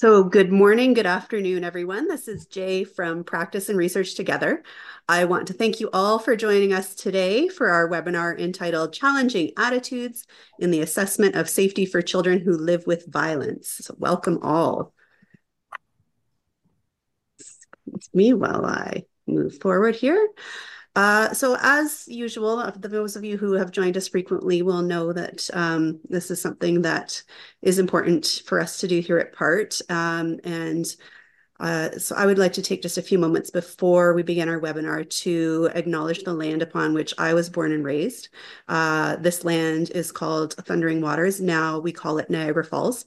So, good morning, good afternoon, everyone. This is Jay from Practice and Research Together. I want to thank you all for joining us today for our webinar entitled Challenging Attitudes in the Assessment of Safety for Children Who Live with Violence. So, welcome all. It's me while I move forward here. Uh, so as usual, those of you who have joined us frequently will know that um, this is something that is important for us to do here at PART. Um, and uh, so I would like to take just a few moments before we begin our webinar to acknowledge the land upon which I was born and raised. Uh, this land is called Thundering Waters. Now we call it Niagara Falls.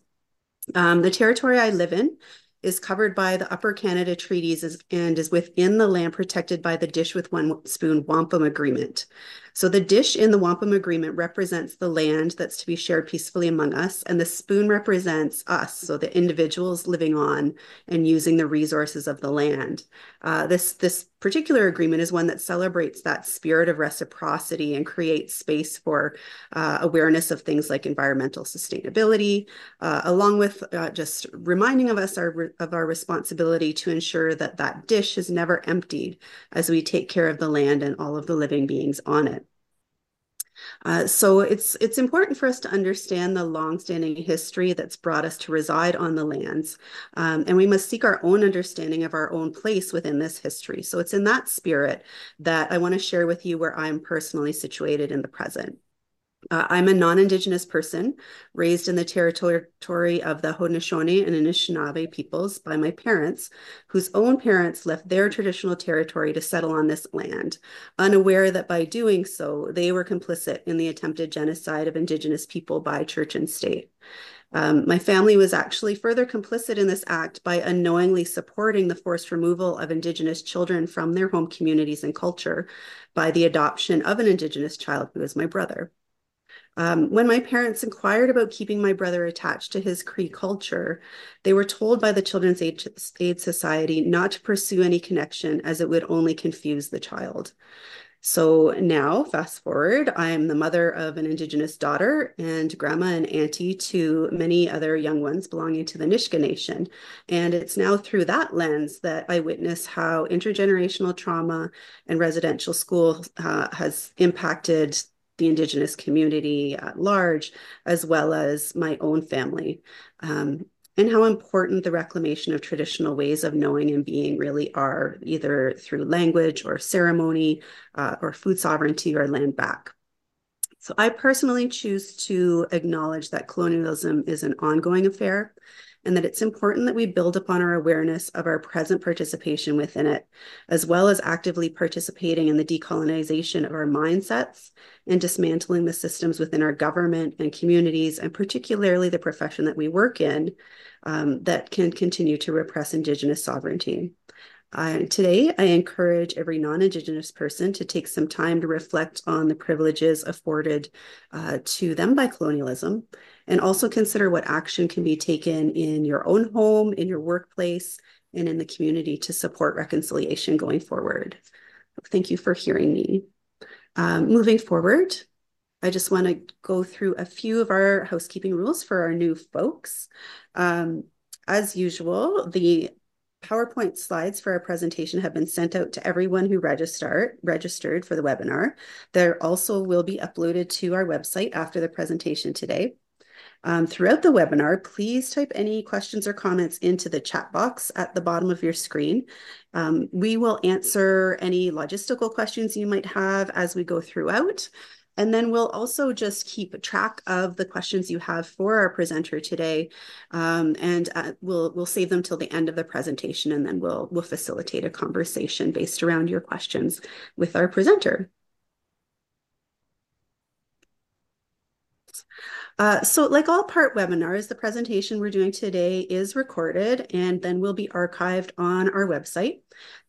Um, the territory I live in is covered by the Upper Canada Treaties and is within the land protected by the Dish with One Spoon Wampum Agreement. So the dish in the wampum agreement represents the land that's to be shared peacefully among us, and the spoon represents us, so the individuals living on and using the resources of the land. Uh, this this particular agreement is one that celebrates that spirit of reciprocity and creates space for uh, awareness of things like environmental sustainability, uh, along with uh, just reminding of us our, of our responsibility to ensure that that dish is never emptied as we take care of the land and all of the living beings on it. Uh, so it's it's important for us to understand the longstanding history that's brought us to reside on the lands, um, and we must seek our own understanding of our own place within this history. So it's in that spirit that I want to share with you where I'm personally situated in the present. Uh, I'm a non-Indigenous person raised in the territory of the Haudenosaunee and Anishinaabe peoples by my parents, whose own parents left their traditional territory to settle on this land, unaware that by doing so, they were complicit in the attempted genocide of Indigenous people by church and state. Um, my family was actually further complicit in this act by unknowingly supporting the forced removal of Indigenous children from their home communities and culture by the adoption of an Indigenous child who is my brother. Um, when my parents inquired about keeping my brother attached to his Cree culture, they were told by the Children's Aid, Aid Society not to pursue any connection as it would only confuse the child. So now, fast forward, I'm the mother of an Indigenous daughter and grandma and auntie to many other young ones belonging to the Nishka Nation. And it's now through that lens that I witness how intergenerational trauma and residential school uh, has impacted the Indigenous community at large, as well as my own family, um, and how important the reclamation of traditional ways of knowing and being really are, either through language or ceremony uh, or food sovereignty or land back. So I personally choose to acknowledge that colonialism is an ongoing affair and that it's important that we build upon our awareness of our present participation within it, as well as actively participating in the decolonization of our mindsets and dismantling the systems within our government and communities, and particularly the profession that we work in um, that can continue to repress Indigenous sovereignty. Uh, today, I encourage every non-Indigenous person to take some time to reflect on the privileges afforded uh, to them by colonialism and also consider what action can be taken in your own home, in your workplace, and in the community to support reconciliation going forward. Thank you for hearing me. Um, moving forward, I just want to go through a few of our housekeeping rules for our new folks. Um, as usual, the PowerPoint slides for our presentation have been sent out to everyone who registered registered for the webinar. They also will be uploaded to our website after the presentation today. Um, throughout the webinar, please type any questions or comments into the chat box at the bottom of your screen. Um, we will answer any logistical questions you might have as we go throughout. And then we'll also just keep track of the questions you have for our presenter today, um, and uh, we'll we'll save them till the end of the presentation, and then we'll we'll facilitate a conversation based around your questions with our presenter. Uh, so like all PART webinars, the presentation we're doing today is recorded and then will be archived on our website.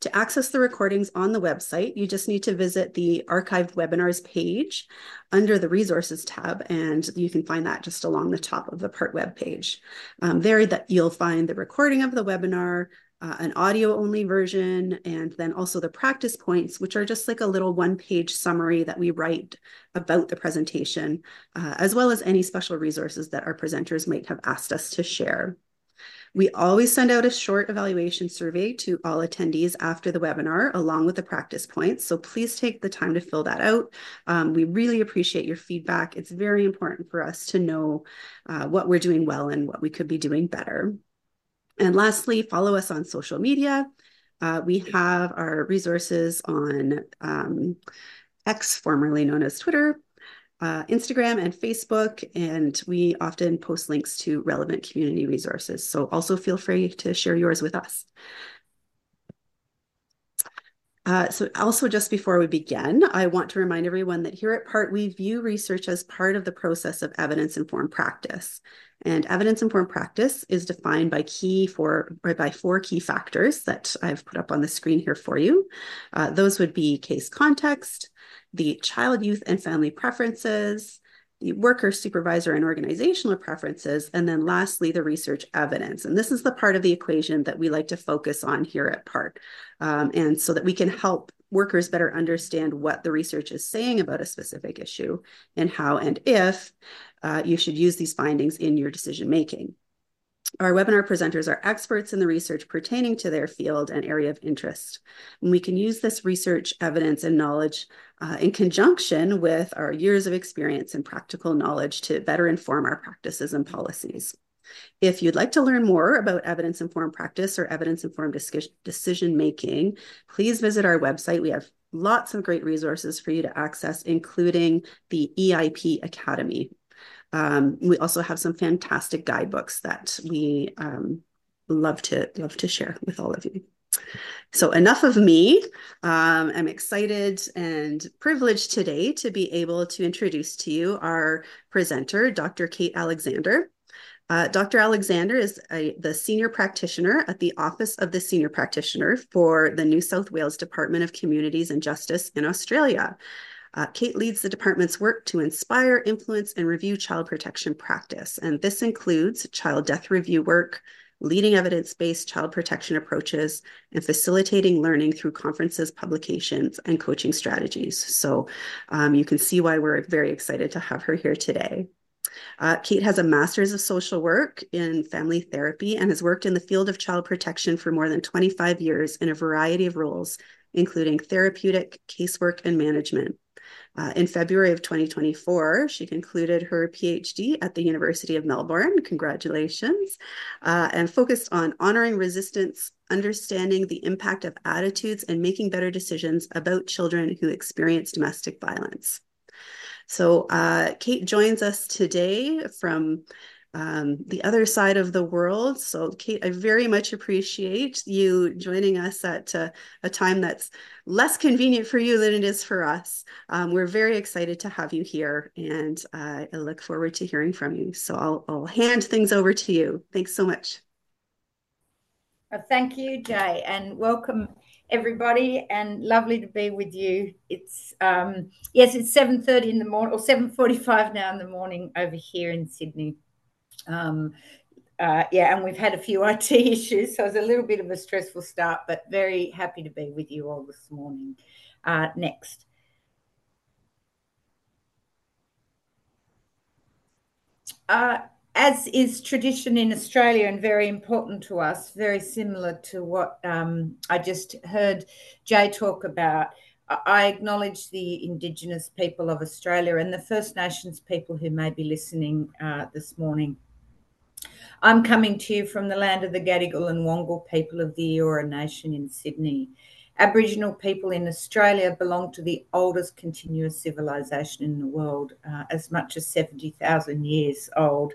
To access the recordings on the website, you just need to visit the archived webinars page under the resources tab, and you can find that just along the top of the PART web page. Um, there that you'll find the recording of the webinar, uh, an audio only version, and then also the practice points, which are just like a little one page summary that we write about the presentation, uh, as well as any special resources that our presenters might have asked us to share. We always send out a short evaluation survey to all attendees after the webinar, along with the practice points. So please take the time to fill that out. Um, we really appreciate your feedback. It's very important for us to know uh, what we're doing well and what we could be doing better. And lastly, follow us on social media. Uh, we have our resources on um, X, formerly known as Twitter, uh, Instagram and Facebook, and we often post links to relevant community resources. So also feel free to share yours with us. Uh, so also just before we begin, I want to remind everyone that here at PART, we view research as part of the process of evidence-informed practice. And evidence-informed practice is defined by key for by four key factors that I've put up on the screen here for you. Uh, those would be case context, the child, youth, and family preferences, worker, supervisor, and organizational preferences, and then lastly, the research evidence. And this is the part of the equation that we like to focus on here at PART. Um, and so that we can help workers better understand what the research is saying about a specific issue and how and if uh, you should use these findings in your decision making. Our webinar presenters are experts in the research pertaining to their field and area of interest. And we can use this research evidence and knowledge uh, in conjunction with our years of experience and practical knowledge to better inform our practices and policies. If you'd like to learn more about evidence-informed practice or evidence-informed decision-making, please visit our website. We have lots of great resources for you to access, including the EIP Academy, um, we also have some fantastic guidebooks that we um, love to love to share with all of you. So enough of me. Um, I'm excited and privileged today to be able to introduce to you our presenter, Dr. Kate Alexander. Uh, Dr. Alexander is a, the senior practitioner at the Office of the Senior Practitioner for the New South Wales Department of Communities and Justice in Australia. Uh, Kate leads the department's work to inspire, influence, and review child protection practice. And this includes child death review work, leading evidence-based child protection approaches, and facilitating learning through conferences, publications, and coaching strategies. So um, you can see why we're very excited to have her here today. Uh, Kate has a master's of social work in family therapy and has worked in the field of child protection for more than 25 years in a variety of roles, including therapeutic, casework, and management. Uh, in February of 2024, she concluded her PhD at the University of Melbourne. Congratulations. Uh, and focused on honoring resistance, understanding the impact of attitudes, and making better decisions about children who experience domestic violence. So, uh, Kate joins us today from um, the other side of the world. So, Kate, I very much appreciate you joining us at uh, a time that's less convenient for you than it is for us. Um, we're very excited to have you here, and uh, I look forward to hearing from you. So, I'll, I'll hand things over to you. Thanks so much. thank you, Jay, and welcome everybody and lovely to be with you it's um yes it's 7 30 in the morning or 7 45 now in the morning over here in sydney um, uh, yeah, and we've had a few IT issues, so it's a little bit of a stressful start, but very happy to be with you all this morning. Uh, next. Uh, as is tradition in Australia and very important to us, very similar to what um, I just heard Jay talk about, I acknowledge the Indigenous people of Australia and the First Nations people who may be listening uh, this morning. I'm coming to you from the land of the Gadigal and Wangal people of the Eora Nation in Sydney. Aboriginal people in Australia belong to the oldest continuous civilization in the world, uh, as much as 70,000 years old.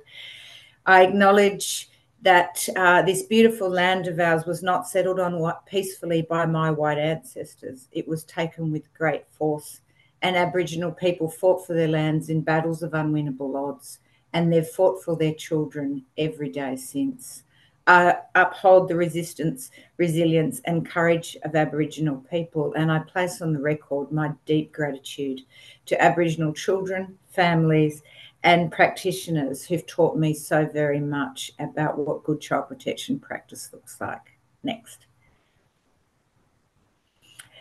I acknowledge that uh, this beautiful land of ours was not settled on what peacefully by my white ancestors. It was taken with great force, and Aboriginal people fought for their lands in battles of unwinnable odds and they've fought for their children every day since. Uh, uphold the resistance, resilience, and courage of Aboriginal people. And I place on the record my deep gratitude to Aboriginal children, families, and practitioners who've taught me so very much about what good child protection practice looks like. Next.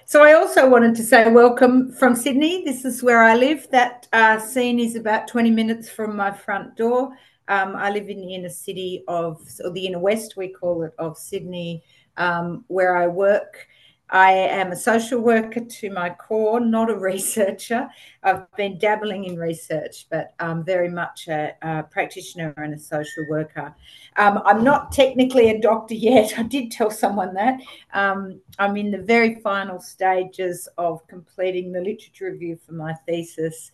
So I also wanted to say welcome from Sydney. This is where I live. That uh, scene is about 20 minutes from my front door. Um, I live in the inner city of, or the inner west, we call it, of Sydney, um, where I work. I am a social worker to my core, not a researcher. I've been dabbling in research, but I'm very much a, a practitioner and a social worker. Um, I'm not technically a doctor yet. I did tell someone that. Um, I'm in the very final stages of completing the literature review for my thesis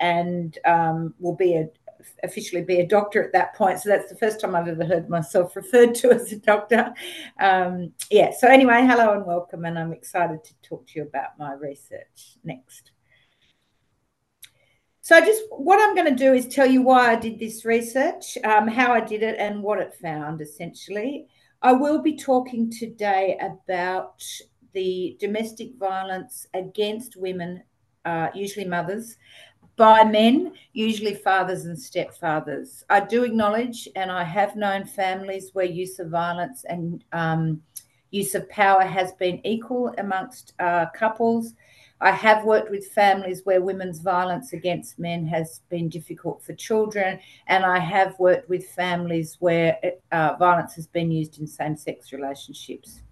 and um, will be a, officially be a doctor at that point. So that's the first time I've ever heard myself referred to as a doctor. Um, yeah. So anyway, hello and welcome, and I'm excited to talk to you about my research next. So just what I'm going to do is tell you why I did this research, um, how I did it, and what it found. Essentially, I will be talking today about the domestic violence against women, uh, usually mothers, by men, usually fathers and stepfathers. I do acknowledge, and I have known families where use of violence and um, use of power has been equal amongst uh, couples. I have worked with families where women's violence against men has been difficult for children, and I have worked with families where uh, violence has been used in same sex relationships.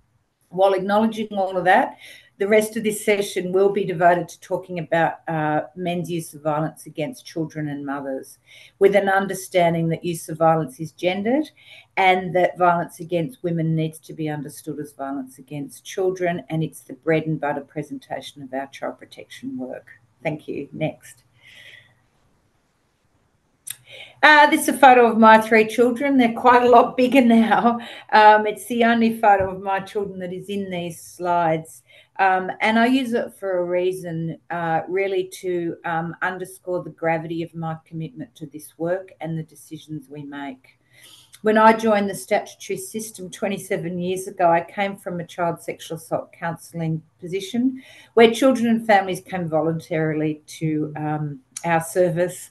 While acknowledging all of that, the rest of this session will be devoted to talking about uh, men's use of violence against children and mothers, with an understanding that use of violence is gendered and that violence against women needs to be understood as violence against children. And it's the bread and butter presentation of our child protection work. Thank you. Next. Uh, this is a photo of my three children. They're quite a lot bigger now. Um, it's the only photo of my children that is in these slides. Um, and I use it for a reason, uh, really to um, underscore the gravity of my commitment to this work and the decisions we make. When I joined the statutory system 27 years ago, I came from a child sexual assault counselling position where children and families came voluntarily to um, our service.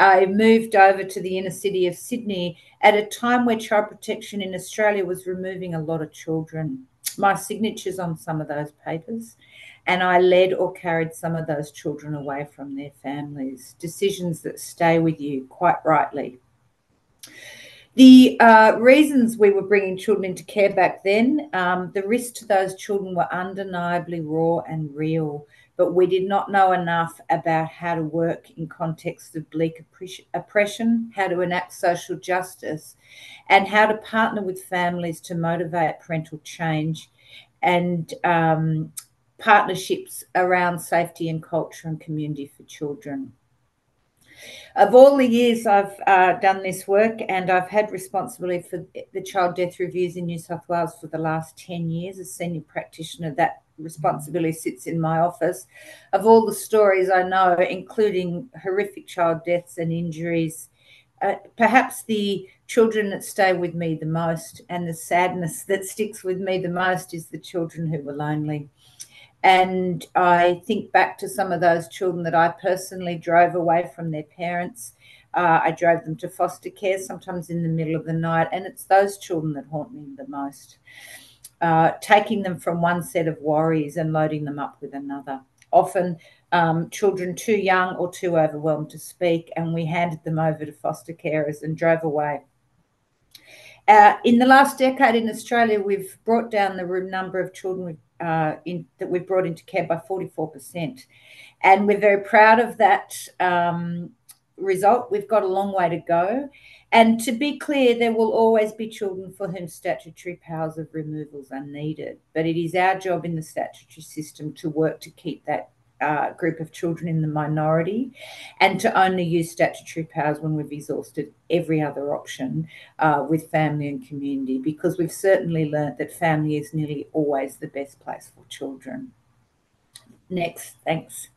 I moved over to the inner city of Sydney at a time where child protection in Australia was removing a lot of children my signatures on some of those papers, and I led or carried some of those children away from their families. Decisions that stay with you, quite rightly. The uh, reasons we were bringing children into care back then, um, the risks to those children were undeniably raw and real but we did not know enough about how to work in context of bleak oppression, how to enact social justice, and how to partner with families to motivate parental change and um, partnerships around safety and culture and community for children. Of all the years I've uh, done this work, and I've had responsibility for the child death reviews in New South Wales for the last 10 years as senior practitioner, that responsibility sits in my office. Of all the stories I know, including horrific child deaths and injuries, uh, perhaps the children that stay with me the most and the sadness that sticks with me the most is the children who were lonely. And I think back to some of those children that I personally drove away from their parents. Uh, I drove them to foster care, sometimes in the middle of the night, and it's those children that haunt me the most. Uh, taking them from one set of worries and loading them up with another. Often um, children too young or too overwhelmed to speak, and we handed them over to foster carers and drove away. Uh, in the last decade in Australia, we've brought down the number of children uh, in, that we've brought into care by 44%. And we're very proud of that um, result. We've got a long way to go. And to be clear, there will always be children for whom statutory powers of removals are needed. But it is our job in the statutory system to work to keep that uh, group of children in the minority and to only use statutory powers when we've exhausted every other option uh, with family and community, because we've certainly learnt that family is nearly always the best place for children. Next, thanks.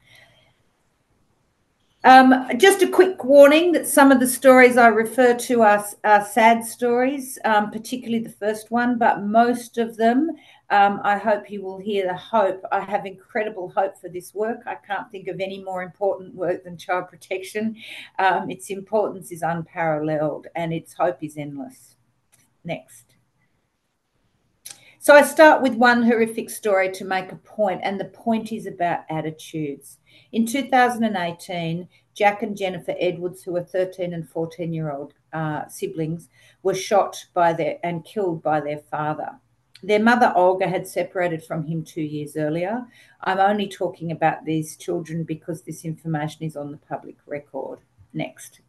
Um, just a quick warning that some of the stories I refer to are, are sad stories, um, particularly the first one, but most of them, um, I hope you will hear the hope. I have incredible hope for this work. I can't think of any more important work than child protection. Um, its importance is unparalleled and its hope is endless. Next. So I start with one horrific story to make a point, and the point is about attitudes. In 2018, Jack and Jennifer Edwards, who were 13 and 14 year old uh, siblings were shot by their and killed by their father. Their mother, Olga, had separated from him two years earlier. I'm only talking about these children because this information is on the public record. Next.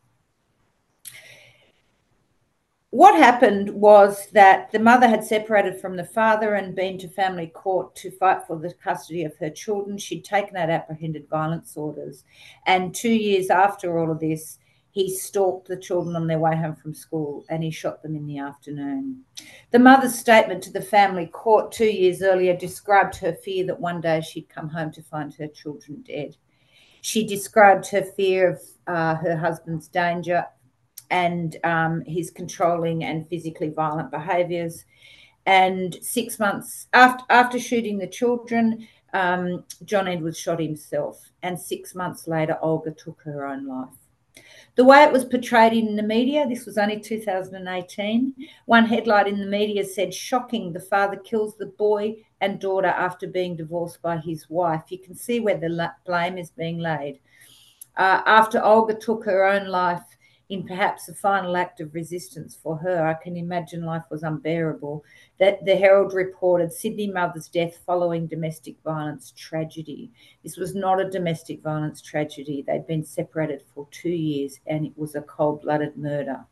What happened was that the mother had separated from the father and been to family court to fight for the custody of her children. She'd taken out apprehended violence orders. And two years after all of this, he stalked the children on their way home from school and he shot them in the afternoon. The mother's statement to the family court two years earlier described her fear that one day she'd come home to find her children dead. She described her fear of uh, her husband's danger and um, his controlling and physically violent behaviours. And six months after, after shooting the children, um, John Edwards shot himself. And six months later, Olga took her own life. The way it was portrayed in the media, this was only 2018. One headline in the media said, Shocking, the father kills the boy and daughter after being divorced by his wife. You can see where the blame is being laid. Uh, after Olga took her own life, in perhaps a final act of resistance for her. I can imagine life was unbearable. That the Herald reported Sydney mother's death following domestic violence tragedy. This was not a domestic violence tragedy. They'd been separated for two years and it was a cold blooded murder.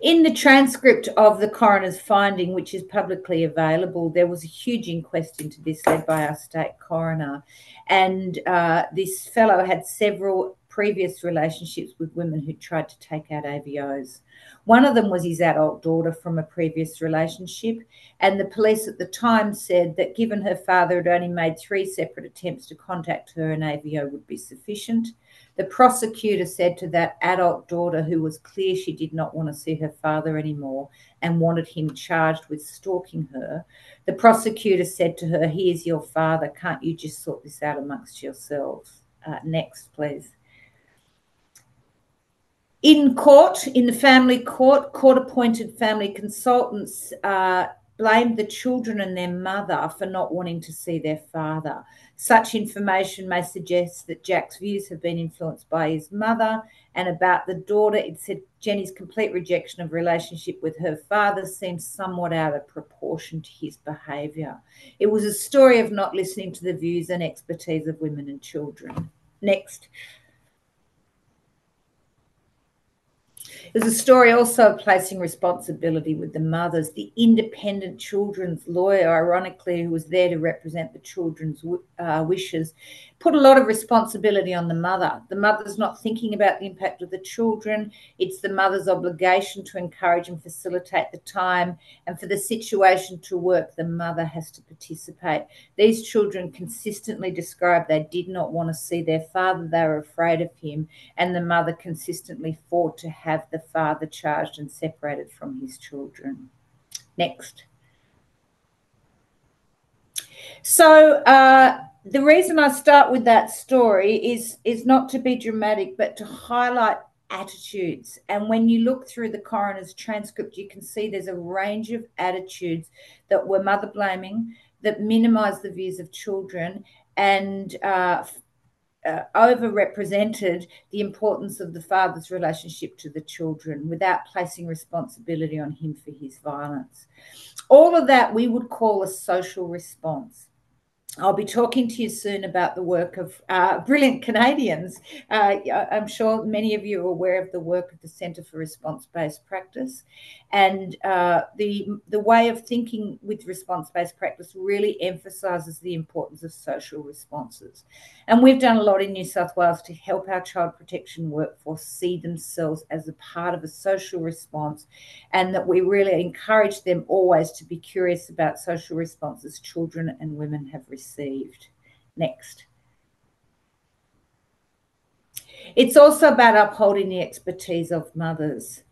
In the transcript of the coroner's finding, which is publicly available, there was a huge inquest into this led by our state coroner. And uh, this fellow had several previous relationships with women who tried to take out AVOs. One of them was his adult daughter from a previous relationship, and the police at the time said that given her father had only made three separate attempts to contact her, an AVO would be sufficient. The prosecutor said to that adult daughter, who was clear she did not want to see her father anymore and wanted him charged with stalking her, the prosecutor said to her, Here's your father, can't you just sort this out amongst yourselves? Uh, next, please. In court, in the family court, court appointed family consultants uh, blamed the children and their mother for not wanting to see their father. Such information may suggest that Jack's views have been influenced by his mother. And about the daughter, it said Jenny's complete rejection of relationship with her father seems somewhat out of proportion to his behaviour. It was a story of not listening to the views and expertise of women and children. Next. There's a story also of placing responsibility with the mothers. The independent children's lawyer, ironically, who was there to represent the children's uh, wishes, put a lot of responsibility on the mother. The mother's not thinking about the impact of the children. It's the mother's obligation to encourage and facilitate the time. And for the situation to work, the mother has to participate. These children consistently described they did not want to see their father, they were afraid of him. And the mother consistently fought to have the father charged and separated from his children. Next. So, uh, the reason I start with that story is is not to be dramatic, but to highlight attitudes. And when you look through the coroner's transcript, you can see there's a range of attitudes that were mother blaming, that minimise the views of children, and uh, uh, overrepresented the importance of the father's relationship to the children without placing responsibility on him for his violence. All of that we would call a social response. I'll be talking to you soon about the work of uh, brilliant Canadians. Uh, I'm sure many of you are aware of the work of the Centre for Response Based Practice. And uh, the, the way of thinking with response based practice really emphasises the importance of social responses. And we've done a lot in New South Wales to help our child protection workforce see themselves as a part of a social response, and that we really encourage them always to be curious about social responses children and women have received. Next. It's also about upholding the expertise of mothers.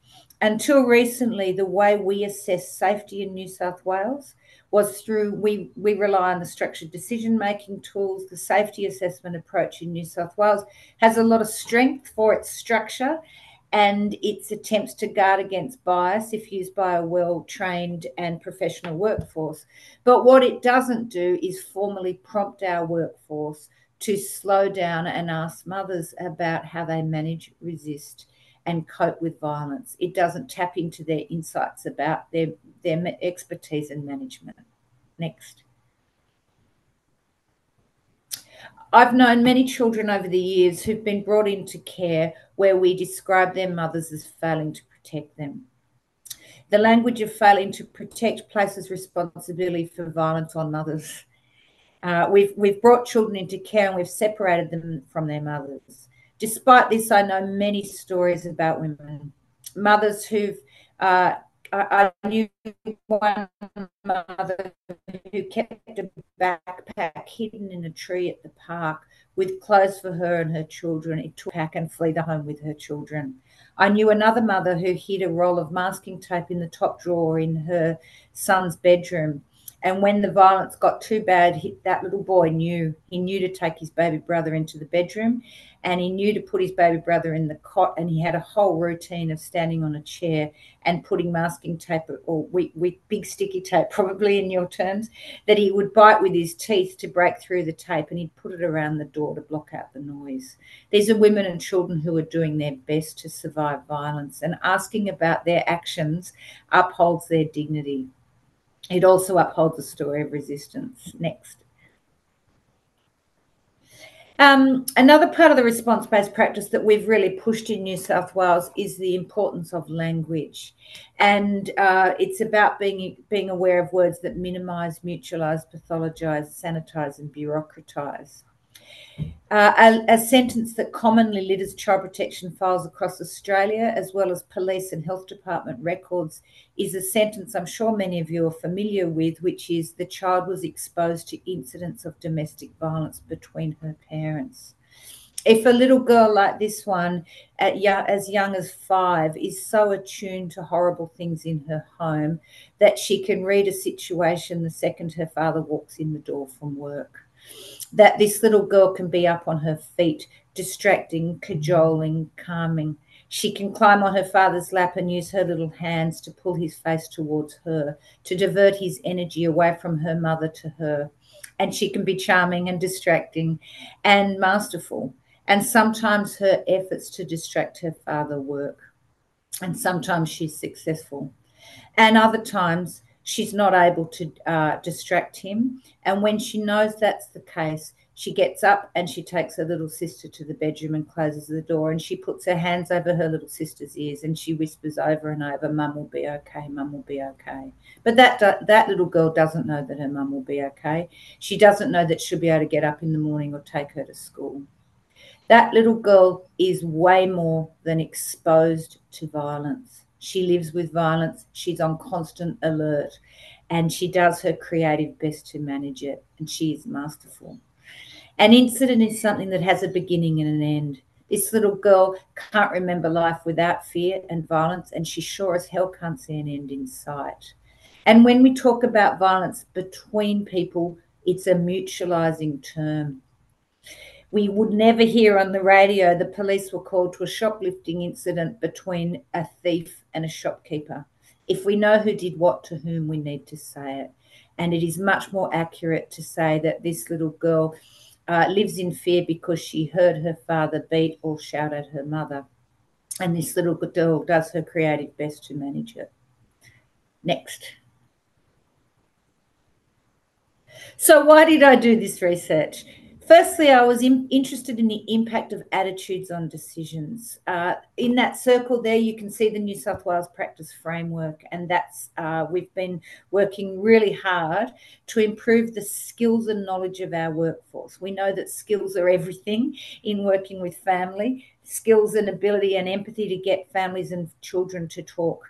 Until recently, the way we assess safety in New South Wales was through we we rely on the structured decision making tools. The safety assessment approach in new south wales has a lot of strength for its structure and its attempts to guard against bias if used by a well trained and professional workforce. But what it doesn't do is formally prompt our workforce to slow down and ask mothers about how they manage resist and cope with violence. It doesn't tap into their insights about their, their expertise and management. Next. I've known many children over the years who've been brought into care where we describe their mothers as failing to protect them. The language of failing to protect places responsibility for violence on mothers. Uh, we've we've brought children into care and we've separated them from their mothers. Despite this, I know many stories about women, mothers who've. Uh, I, I knew one mother who kept a backpack hidden in a tree at the park with clothes for her and her children. It took pack and flee the home with her children. I knew another mother who hid a roll of masking tape in the top drawer in her son's bedroom and when the violence got too bad, he, that little boy knew. He knew to take his baby brother into the bedroom and he knew to put his baby brother in the cot. And he had a whole routine of standing on a chair and putting masking tape or we, big sticky tape, probably in your terms, that he would bite with his teeth to break through the tape and he'd put it around the door to block out the noise. These are women and children who are doing their best to survive violence and asking about their actions upholds their dignity. It also upholds the story of resistance. Next. Um, another part of the response based practice that we've really pushed in New South Wales is the importance of language. And uh, it's about being, being aware of words that minimise, mutualise, pathologise, sanitise, and bureaucratise. Uh, a, a, sentence that commonly litters child protection files across Australia, as well as police and health department records, is a sentence I'm sure many of you are familiar with, which is the child was exposed to incidents of domestic violence between her parents. If a little girl like this one, at as young as five, is so attuned to horrible things in her home that she can read a situation the second her father walks in the door from work that this little girl can be up on her feet, distracting, cajoling, calming. She can climb on her father's lap and use her little hands to pull his face towards her, to divert his energy away from her mother to her. And she can be charming and distracting and masterful. And sometimes her efforts to distract her father work. And sometimes she's successful. And other times she's not able to uh, distract him. And when she knows that's the case, she gets up and she takes her little sister to the bedroom and closes the door and she puts her hands over her little sister's ears and she whispers over and over, "Mum will be okay. Mum will be okay." But that that little girl doesn't know that her mum will be okay. She doesn't know that she'll be able to get up in the morning or take her to school. That little girl is way more than exposed to violence she lives with violence. She's on constant alert and she does her creative best to manage it. And she is masterful. An incident is something that has a beginning and an end. This little girl can't remember life without fear and violence, and she sure as hell can't see an end in sight. And when we talk about violence between people, it's a mutualizing term we would never hear on the radio the police were called to a shoplifting incident between a thief and a shopkeeper. If we know who did what to whom, we need to say it. And it is much more accurate to say that this little girl uh, lives in fear because she heard her father beat or shout at her mother. And this little girl does her creative best to manage it. Next. So, why did I do this research? Firstly, I was in, interested in the impact of attitudes on decisions. Uh, in that circle there, you can see the New South Wales practice framework, and that's uh, we've been working really hard to improve the skills and knowledge of our workforce. We know that skills are everything in working with family, skills and ability and empathy to get families and children to talk.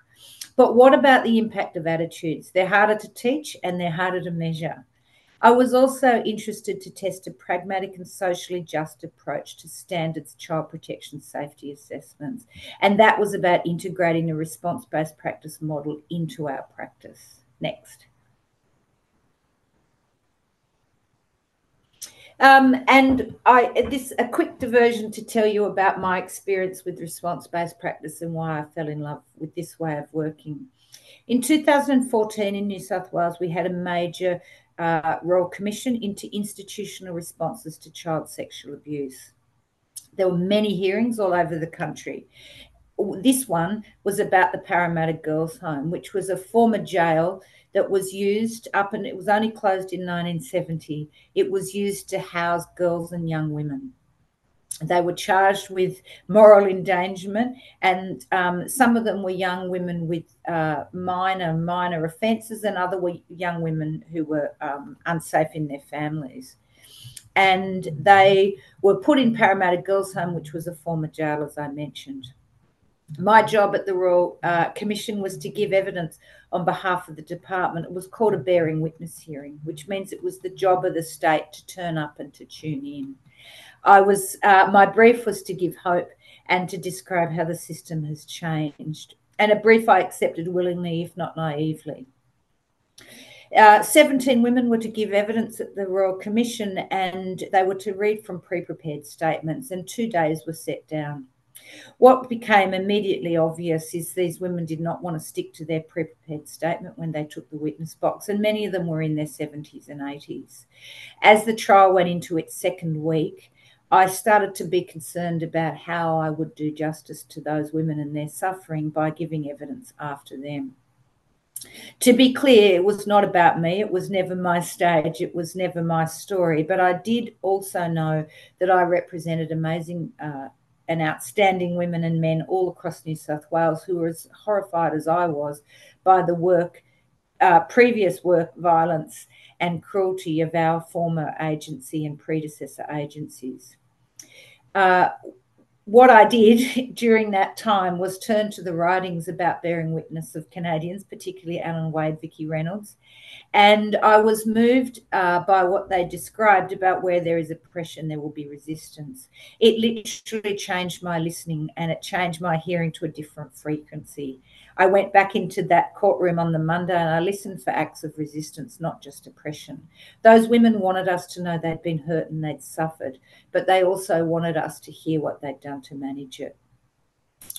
But what about the impact of attitudes? They're harder to teach and they're harder to measure. I was also interested to test a pragmatic and socially just approach to standards child protection safety assessments. And that was about integrating a response based practice model into our practice. Next. Um, and I this a quick diversion to tell you about my experience with response-based practice and why I fell in love with this way of working. In 2014 in New South Wales, we had a major uh, Royal Commission into institutional responses to child sexual abuse. There were many hearings all over the country. this one was about the Parramatta Girls' Home, which was a former jail that was used up and it was only closed in 1970. It was used to house girls and young women. They were charged with moral endangerment, and um, some of them were young women with uh, minor, minor offences, and other were young women who were um, unsafe in their families. And they were put in Parramatta Girls' Home, which was a former jail, as I mentioned my job at the Royal uh, Commission was to give evidence on behalf of the department. It was called a bearing witness hearing, which means it was the job of the state to turn up and to tune in. I was uh, my brief was to give hope and to describe how the system has changed, and a brief I accepted willingly, if not naively. Uh, 17 women were to give evidence at the Royal Commission and they were to read from pre prepared statements, and two days were set down. What became immediately obvious is these women did not want to stick to their pre prepared statement when they took the witness box, and many of them were in their 70s and 80s. As the trial went into its second week, I started to be concerned about how I would do justice to those women and their suffering by giving evidence after them. To be clear, it was not about me. It was never my stage. It was never my story. But I did also know that I represented amazing uh, and outstanding women and men all across New South Wales who were as horrified as I was by the work, uh, previous work violence and cruelty of our former agency and predecessor agencies. Uh, what I did during that time was turn to the writings about bearing witness of Canadians, particularly Allan Wade, Vikki Reynolds, and I was moved uh, by what they described about where there is oppression, there will be resistance. It literally changed my listening and it changed my hearing to a different frequency. I went back into that courtroom on the Monday and I listened for acts of resistance, not just oppression. Those women wanted us to know they'd been hurt and they'd suffered, but they also wanted us to hear what they'd done to manage it.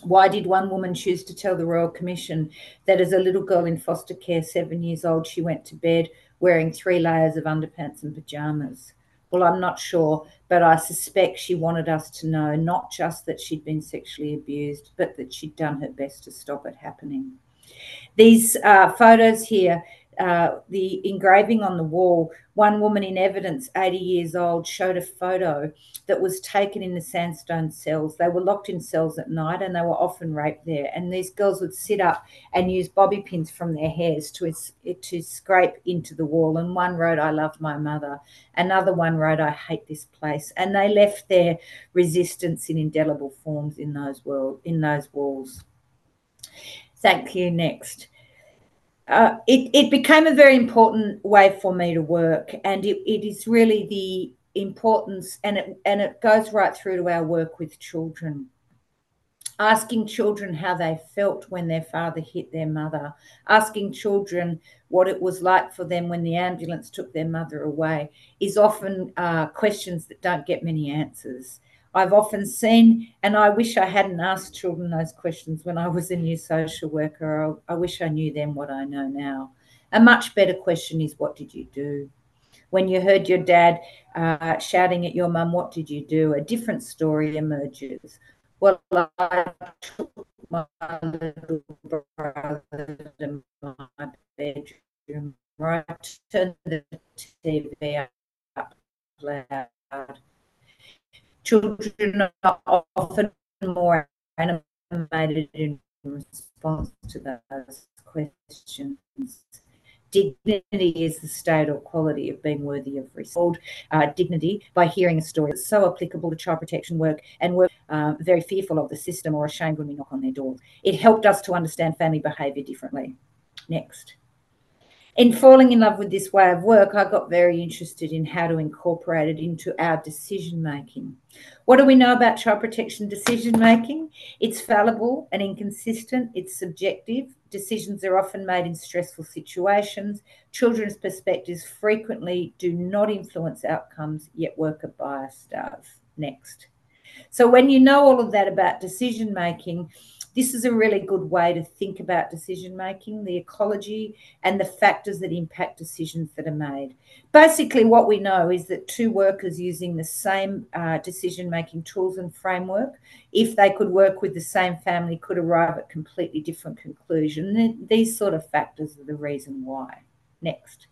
Why did one woman choose to tell the Royal Commission that as a little girl in foster care, seven years old, she went to bed wearing three layers of underpants and pajamas? Well, I'm not sure, but I suspect she wanted us to know not just that she'd been sexually abused, but that she'd done her best to stop it happening. These uh, photos here uh, the engraving on the wall, one woman in evidence, 80 years old, showed a photo that was taken in the sandstone cells. They were locked in cells at night and they were often raped there. And these girls would sit up and use bobby pins from their hairs to, to scrape into the wall. And one wrote, I love my mother. Another one wrote, I hate this place. And they left their resistance in indelible forms in those, world, in those walls. Thank you. Next uh, it, it became a very important way for me to work and it, it is really the importance and it and it goes right through to our work with children. Asking children how they felt when their father hit their mother. Asking children what it was like for them when the ambulance took their mother away is often uh, questions that don't get many answers I've often seen, and I wish I hadn't asked children those questions when I was a new social worker. I, I wish I knew then what I know now. A much better question is, What did you do? When you heard your dad uh, shouting at your mum, What did you do? A different story emerges. Well, I took my little brother to my bedroom, right, turned the TV up loud children are often more animated in response to those questions. Dignity is the state or quality of being worthy of respect. Uh, dignity by hearing a story that's so applicable to child protection work and work uh, very fearful of the system or ashamed when we knock on their doors. It helped us to understand family behaviour differently. Next in falling in love with this way of work, I got very interested in how to incorporate it into our decision making. What do we know about child protection decision making? It's fallible and inconsistent, it's subjective. Decisions are often made in stressful situations. Children's perspectives frequently do not influence outcomes, yet worker bias does. Uh, next. So, when you know all of that about decision making, This is a really good way to think about decision making, the ecology, and the factors that impact decisions that are made. Basically, what we know is that two workers using the same uh, decision making tools and framework, if they could work with the same family, could arrive at completely different conclusions. These sort of factors are the reason why. Next.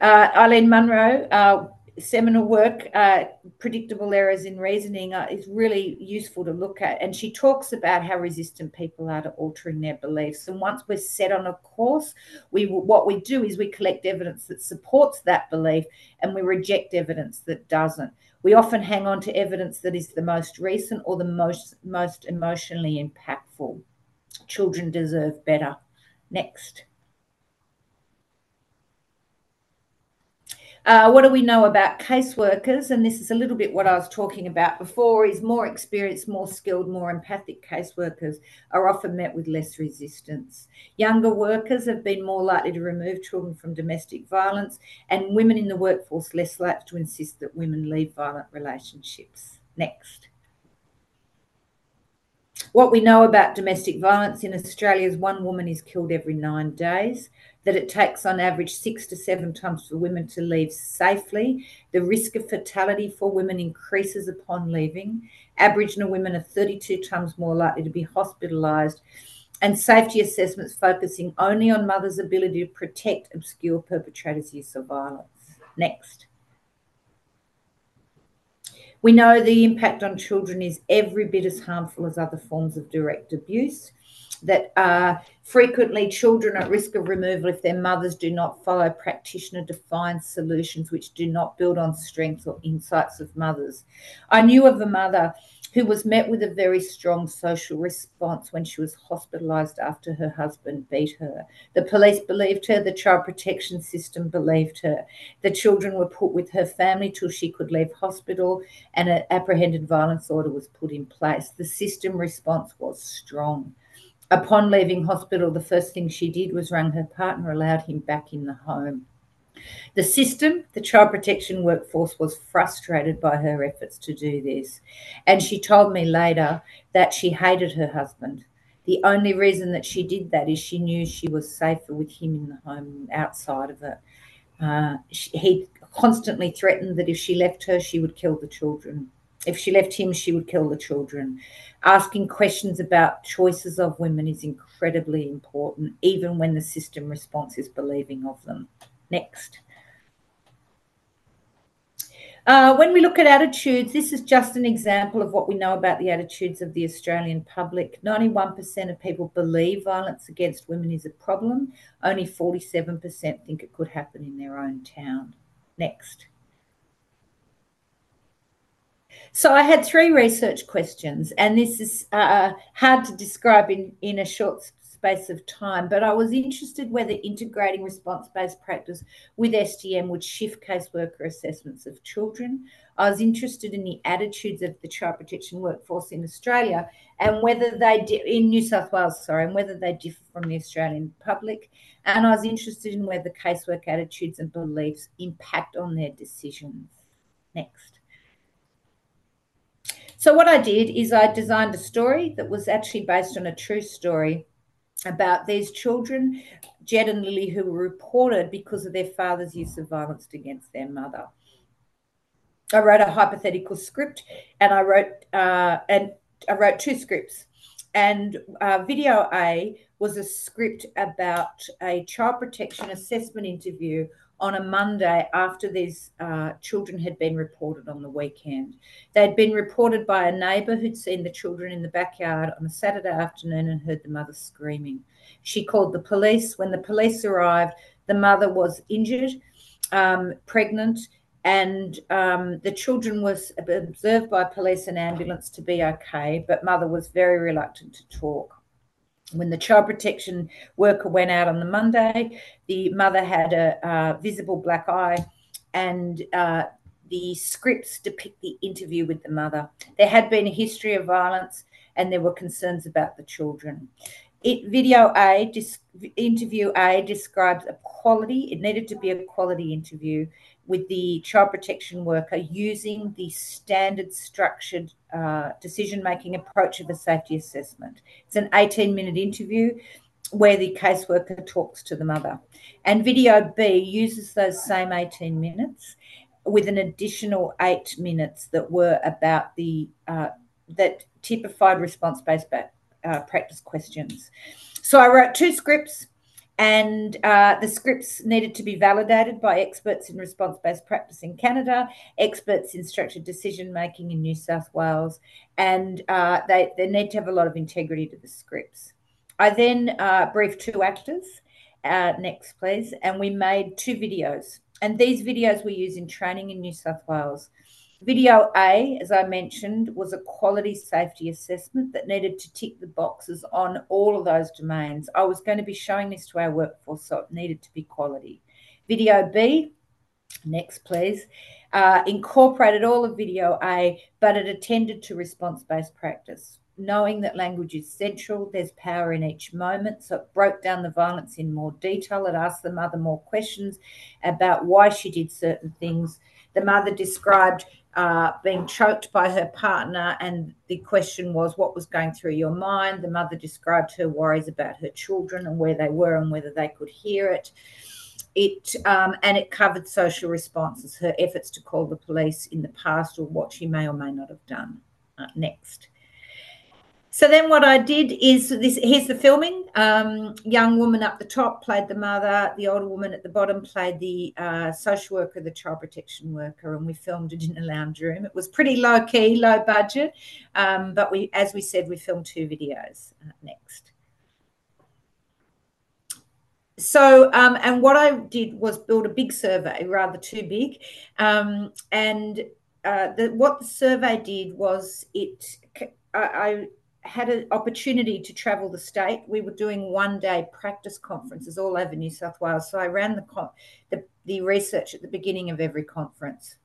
Uh, Eileen Munro, uh, seminal work, uh, Predictable Errors in Reasoning, uh, is really useful to look at. And she talks about how resistant people are to altering their beliefs. And once we're set on a course, we what we do is we collect evidence that supports that belief and we reject evidence that doesn't. We often hang on to evidence that is the most recent or the most, most emotionally impactful. Children deserve better. Next. Uh, what do we know about caseworkers? And this is a little bit what I was talking about before is more experienced, more skilled, more empathic caseworkers are often met with less resistance. Younger workers have been more likely to remove children from domestic violence and women in the workforce less likely to insist that women leave violent relationships. Next. What we know about domestic violence in Australia is one woman is killed every nine days that it takes on average six to seven times for women to leave safely. The risk of fatality for women increases upon leaving. Aboriginal women are 32 times more likely to be hospitalised. And safety assessments focusing only on mothers' ability to protect obscure perpetrators' use of violence. Next. We know the impact on children is every bit as harmful as other forms of direct abuse that are frequently children at risk of removal if their mothers do not follow practitioner defined solutions which do not build on strengths or insights of mothers. I knew of a mother who was met with a very strong social response when she was hospitalised after her husband beat her. The police believed her, the child protection system believed her. The children were put with her family till she could leave hospital, and an apprehended violence order was put in place. The system response was strong. Upon leaving hospital, the first thing she did was rang her partner, allowed him back in the home. The system, the child protection workforce, was frustrated by her efforts to do this. And she told me later that she hated her husband. The only reason that she did that is she knew she was safer with him in the home outside of it. Uh, he constantly threatened that if she left her, she would kill the children. If she left him, she would kill the children. Asking questions about choices of women is incredibly important, even when the system response is believing of them. Next. Uh, when we look at attitudes, this is just an example of what we know about the attitudes of the Australian public. 91% of people believe violence against women is a problem. Only 47% think it could happen in their own town. Next. So I had three research questions, and this is uh, hard to describe in, in a short space of time, but I was interested whether integrating response based practice with SDM would shift caseworker assessments of children. I was interested in the attitudes of the child protection workforce in Australia and whether they, di- in New South Wales, sorry, and whether they differ from the Australian public. And I was interested in whether casework attitudes and beliefs impact on their decisions. Next. So, what I did is I designed a story that was actually based on a true story about these children, Jed and Lily, who were reported because of their father's use of violence against their mother. I wrote a hypothetical script, and I wrote uh, and I wrote two scripts. And uh, video A was a script about a child protection assessment interview on a Monday after these uh, children had been reported on the weekend. They'd been reported by a neighbour who'd seen the children in the backyard on a Saturday afternoon and heard the mother screaming. She called the police. When the police arrived, the mother was injured, um, pregnant, and um, the children was observed by police and ambulance to be okay, but mother was very reluctant to talk when the child protection worker went out on the Monday, the mother had a, a visible black eye, and uh, the scripts depict the interview with the mother. There had been a history of violence, and there were concerns about the children. it video A, interview A describes a quality. It needed to be a quality interview with the child protection worker using the standard structured uh, decision making approach of a safety assessment. It's an 18 minute interview where the caseworker talks to the mother. And video B uses those same 18 minutes with an additional eight minutes that were about the uh, that typified response based uh, practice questions. So I wrote two scripts, and uh, the scripts needed to be validated by experts in response based practice in Canada, experts in structured decision making in New South Wales, and uh, they, they need to have a lot of integrity to the scripts. I then uh, briefed two actors. Uh, next, please. And we made two videos. And these videos we use in training in New South Wales. Video A, as I mentioned, was a quality safety assessment that needed to tick the boxes on all of those domains. I was going to be showing this to our workforce, so it needed to be quality. Video B, next please, uh, incorporated all of video A, but it attended to response based practice. Knowing that language is central, there's power in each moment. So it broke down the violence in more detail. It asked the mother more questions about why she did certain things. The mother described uh, being choked by her partner, and the question was, What was going through your mind? The mother described her worries about her children and where they were and whether they could hear it. It um, and it covered social responses, her efforts to call the police in the past, or what she may or may not have done. Uh, next. So then what I did is this here's the filming. Um, young woman up the top played the mother, the older woman at the bottom played the uh, social worker, the child protection worker, and we filmed it in a lounge room. It was pretty low key, low budget, um, but we, as we said, we filmed two videos. Uh, next. So, um, and what I did was build a big survey, rather too big, um, and uh, the, what the survey did was it I, I had an opportunity to travel the state. We were doing one day practice conferences all over New South Wales. So I ran the, the, the research at the beginning of every conference.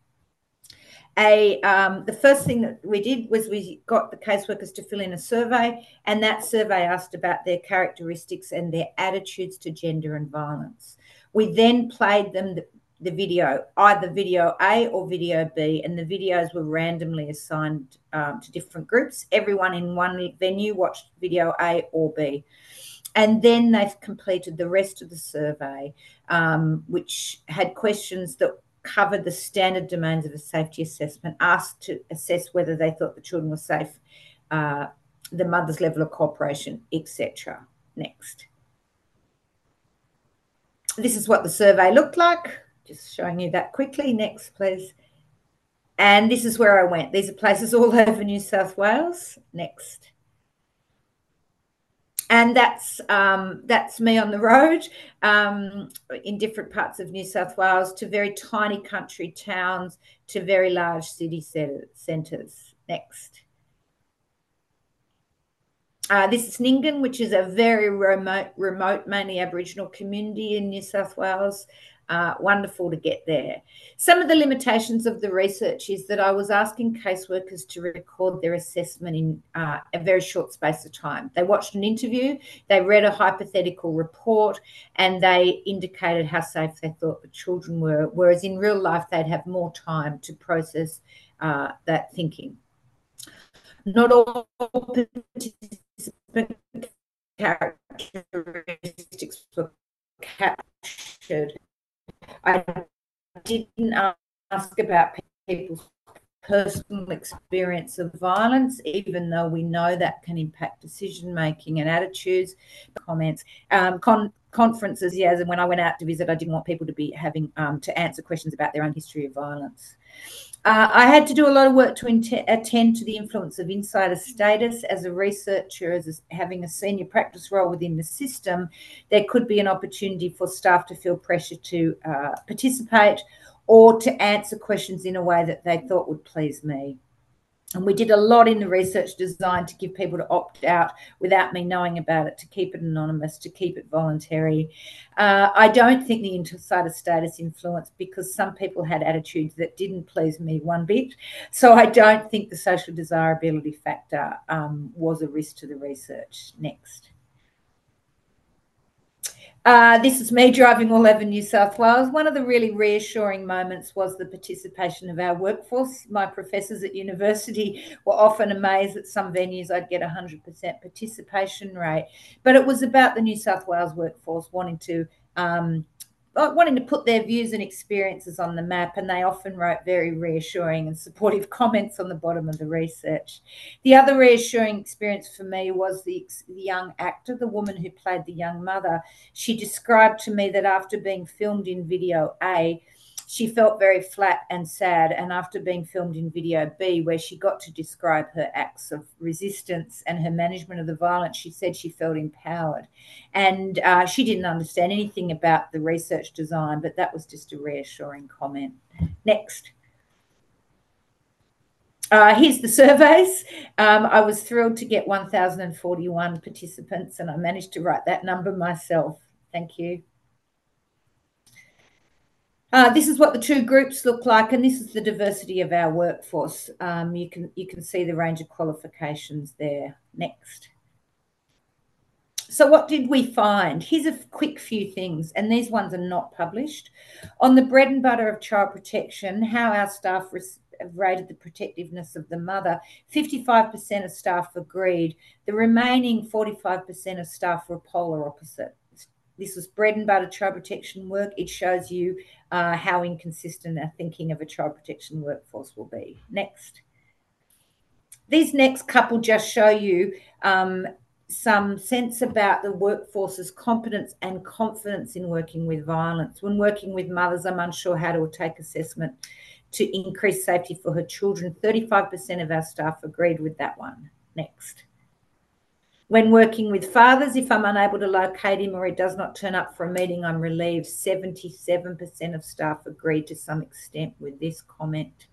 A, um, the first thing that we did was we got the caseworkers to fill in a survey, and that survey asked about their characteristics and their attitudes to gender and violence. We then played them the, the video, either video A or video B, and the videos were randomly assigned um, to different groups. Everyone in one venue watched video A or B. And then they've completed the rest of the survey, um, which had questions that covered the standard domains of a safety assessment, asked to assess whether they thought the children were safe, uh, the mother's level of cooperation, etc. Next. This is what the survey looked like. Just showing you that quickly. Next, please. And this is where I went. These are places all over New South Wales. Next. And that's um, that's me on the road um, in different parts of New South Wales to very tiny country towns to very large city centres. Next. Uh, this is Nyngan, which is a very remote, remote, mainly Aboriginal community in New South Wales uh, wonderful to get there. Some of the limitations of the research is that I was asking caseworkers to record their assessment in uh, a very short space of time. They watched an interview, they read a hypothetical report, and they indicated how safe they thought the children were, whereas in real life, they'd have more time to process uh, that thinking. Not all participant characteristics were captured I didn't ask about people's personal experience of violence, even though we know that can impact decision making and attitudes. Comments, um, con- conferences, yes, and when I went out to visit, I didn't want people to be having um, to answer questions about their own history of violence. Uh, I had to do a lot of work to attend to the influence of insider status. As a researcher, as a, having a senior practice role within the system, there could be an opportunity for staff to feel pressure to uh, participate or to answer questions in a way that they thought would please me. And we did a lot in the research design to give people to opt out without me knowing about it, to keep it anonymous, to keep it voluntary. Uh, I don't think the insider status influenced because some people had attitudes that didn't please me one bit. So I don't think the social desirability factor um, was a risk to the research. Next. Uh, this is me driving all over New South Wales. One of the really reassuring moments was the participation of our workforce. My professors at university were often amazed at some venues I'd get 100% participation rate. But it was about the New South Wales workforce wanting to um, wanting to put their views and experiences on the map, and they often wrote very reassuring and supportive comments on the bottom of the research. The other reassuring experience for me was the, the young actor, the woman who played the young mother. She described to me that after being filmed in video A, she felt very flat and sad. And after being filmed in video B, where she got to describe her acts of resistance and her management of the violence, she said she felt empowered. And uh, she didn't understand anything about the research design, but that was just a reassuring comment. Next. Uh, here's the surveys. Um, I was thrilled to get 1,041 participants, and I managed to write that number myself. Thank you. Uh, this is what the two groups look like, and this is the diversity of our workforce. Um, you can you can see the range of qualifications there. Next. So what did we find? Here's a quick few things, and these ones are not published. On the bread and butter of child protection, how our staff rated the protectiveness of the mother, 55% of staff agreed. The remaining 45% of staff were polar opposite. This was bread and butter child protection work. It shows you uh, how inconsistent our thinking of a child protection workforce will be. Next. These next couple just show you um, some sense about the workforce's competence and confidence in working with violence. When working with mothers, I'm unsure how to take assessment to increase safety for her children. 35% of our staff agreed with that one. Next. When working with fathers, if I'm unable to locate him or he does not turn up for a meeting, I'm relieved. 77% of staff agreed to some extent with this comment.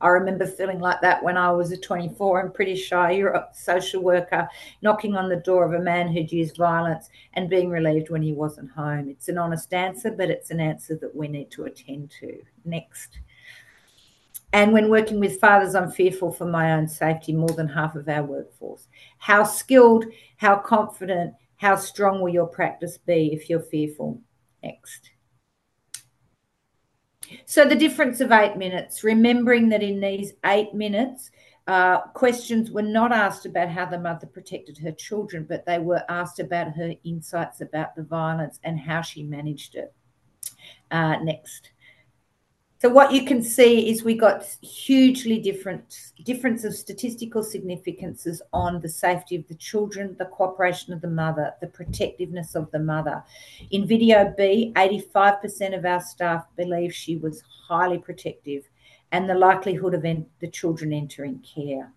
I remember feeling like that when I was a 24 and pretty shy You're a social worker, knocking on the door of a man who'd used violence and being relieved when he wasn't home. It's an honest answer, but it's an answer that we need to attend to. Next. And when working with fathers, I'm fearful for my own safety more than half of our workforce. How skilled, how confident, how strong will your practice be if you're fearful? Next. So the difference of eight minutes, remembering that in these eight minutes, uh, questions were not asked about how the mother protected her children, but they were asked about her insights about the violence and how she managed it. Uh, next. So what you can see is we got hugely different difference of statistical significances on the safety of the children, the cooperation of the mother, the protectiveness of the mother. In video B, 85% of our staff believe she was highly protective and the likelihood of the children entering care.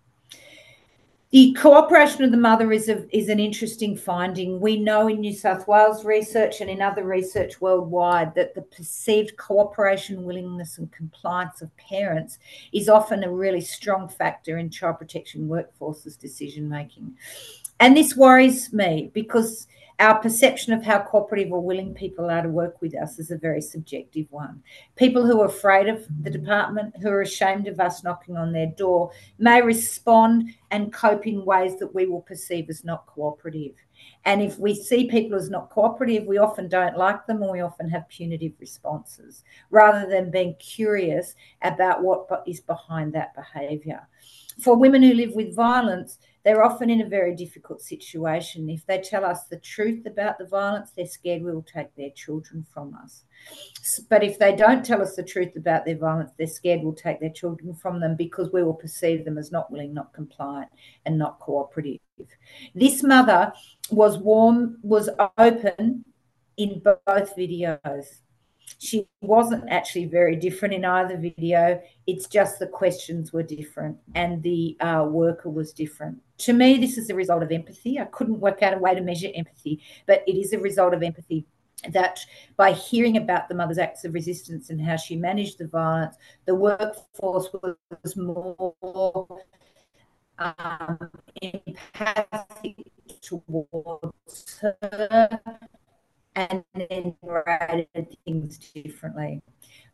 The cooperation of the mother is, a, is an interesting finding. We know in New South Wales research and in other research worldwide that the perceived cooperation, willingness, and compliance of parents is often a really strong factor in child protection workforces decision making. And this worries me because our perception of how cooperative or willing people are to work with us is a very subjective one. People who are afraid of the department, who are ashamed of us knocking on their door, may respond and cope in ways that we will perceive as not cooperative. And if we see people as not cooperative, we often don't like them and we often have punitive responses rather than being curious about what is behind that behaviour. For women who live with violence, they're often in a very difficult situation. If they tell us the truth about the violence, they're scared we will take their children from us. But if they don't tell us the truth about their violence, they're scared we'll take their children from them because we will perceive them as not willing, not compliant, and not cooperative. This mother was warm, was open in both videos. She wasn't actually very different in either video. It's just the questions were different and the uh, worker was different. To me, this is a result of empathy. I couldn't work out a way to measure empathy, but it is a result of empathy that by hearing about the mother's acts of resistance and how she managed the violence, the workforce was more um, empathic towards her and then rated things differently.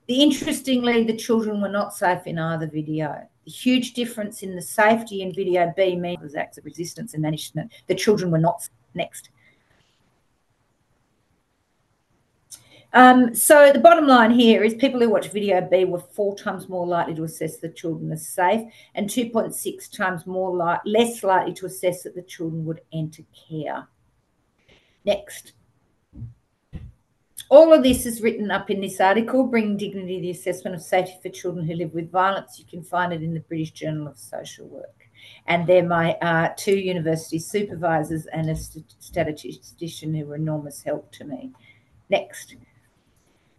The, interestingly, the children were not safe in either video. The huge difference in the safety in video B means acts of resistance and management. The children were not next. Um, so the bottom line here is people who watch video B were four times more likely to assess the children as safe and 2.6 times more li- less likely to assess that the children would enter care. Next. All of this is written up in this article, Bringing Dignity the Assessment of Safety for Children Who Live with Violence. You can find it in the British Journal of Social Work. And they're my uh, two university supervisors and a statistician who were enormous help to me. Next.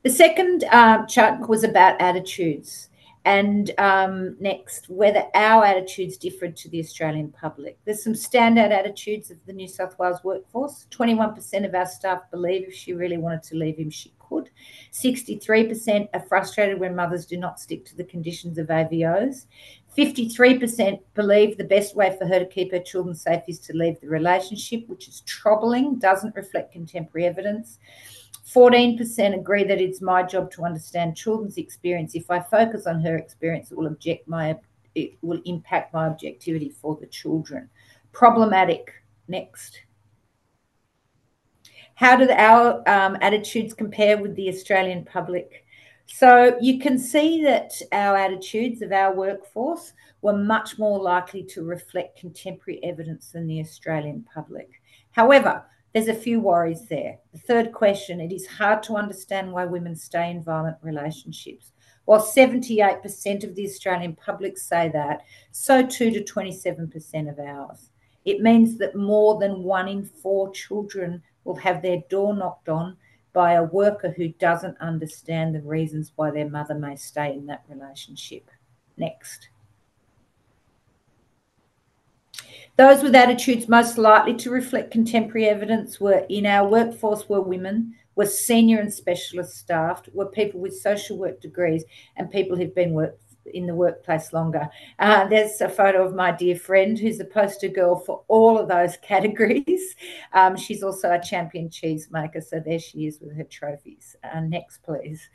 The second um, chunk was about attitudes. And um, next, whether our attitudes differed to the Australian public. There's some standout attitudes of the New South Wales workforce. 21% of our staff believe if she really wanted to leave him, she could. 63% are frustrated when mothers do not stick to the conditions of AVOs. 53% believe the best way for her to keep her children safe is to leave the relationship, which is troubling, doesn't reflect contemporary evidence. 14% agree that it's my job to understand children's experience. If I focus on her experience, it will object my it will impact my objectivity for the children. Problematic. Next. How do our um, attitudes compare with the Australian public? So you can see that our attitudes of our workforce were much more likely to reflect contemporary evidence than the Australian public. However, there's a few worries there. The third question it is hard to understand why women stay in violent relationships. While 78% of the Australian public say that, so too do 27% of ours. It means that more than one in four children will have their door knocked on by a worker who doesn't understand the reasons why their mother may stay in that relationship. Next. Those with attitudes most likely to reflect contemporary evidence were in our workforce were women, were senior and specialist staffed, were people with social work degrees, and people who've been work, in the workplace longer. Uh, there's a photo of my dear friend who's the poster girl for all of those categories. Um, she's also a champion cheesemaker, so there she is with her trophies. Uh, next, please.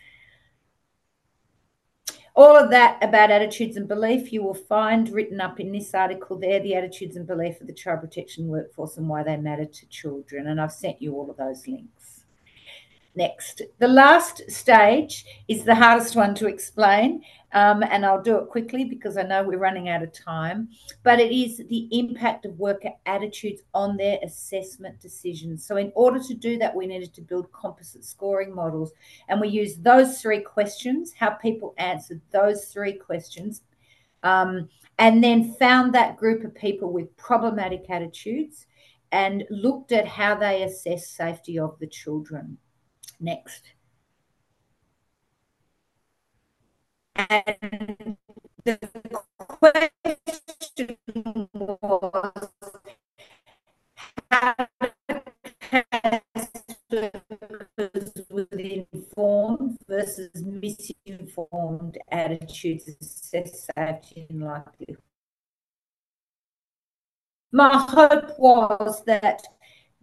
All of that about attitudes and belief you will find written up in this article there the attitudes and belief of the child protection workforce and why they matter to children. And I've sent you all of those links. Next, the last stage is the hardest one to explain, um, and I'll do it quickly because I know we're running out of time. But it is the impact of worker attitudes on their assessment decisions. So, in order to do that, we needed to build composite scoring models, and we used those three questions, how people answered those three questions, um, and then found that group of people with problematic attitudes and looked at how they assess safety of the children next. And the question was how with informed versus misinformed attitudes assess and likelihood. My hope was that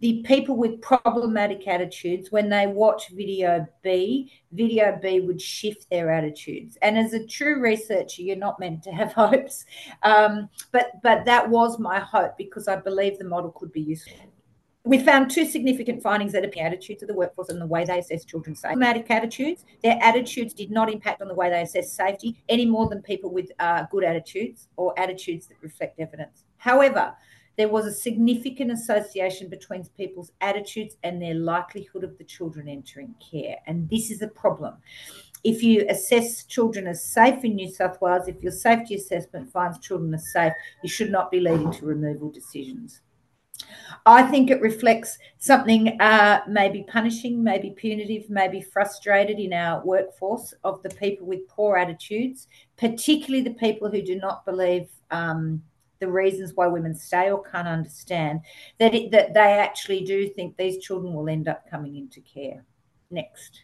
the people with problematic attitudes, when they watch video B, video B would shift their attitudes. And as a true researcher, you're not meant to have hopes, um, but but that was my hope because I believe the model could be useful. We found two significant findings that appear attitudes of the workforce and the way they assess children's safety. Problematic attitudes, their attitudes did not impact on the way they assess safety any more than people with uh, good attitudes or attitudes that reflect evidence. However, there was a significant association between people's attitudes and their likelihood of the children entering care. And this is a problem. If you assess children as safe in New South Wales, if your safety assessment finds children as safe, you should not be leading to removal decisions. I think it reflects something uh, maybe punishing, maybe punitive, maybe frustrated in our workforce of the people with poor attitudes, particularly the people who do not believe um, the reasons why women stay or can't understand that it, that they actually do think these children will end up coming into care. Next.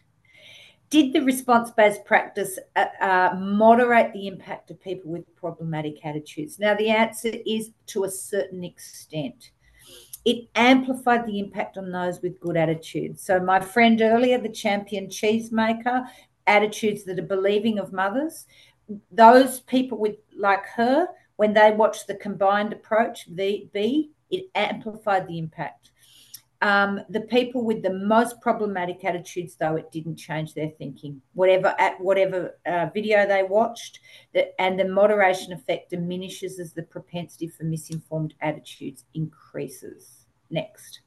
Did the response based practice uh, uh, moderate the impact of people with problematic attitudes? Now, the answer is to a certain extent. It amplified the impact on those with good attitudes. So, my friend earlier, the champion cheesemaker, attitudes that are believing of mothers, those people with like her when they watched the combined approach, V, B, it amplified the impact. Um, the people with the most problematic attitudes, though, it didn't change their thinking. Whatever at whatever uh, video they watched, and the moderation effect diminishes as the propensity for misinformed attitudes increases. Next.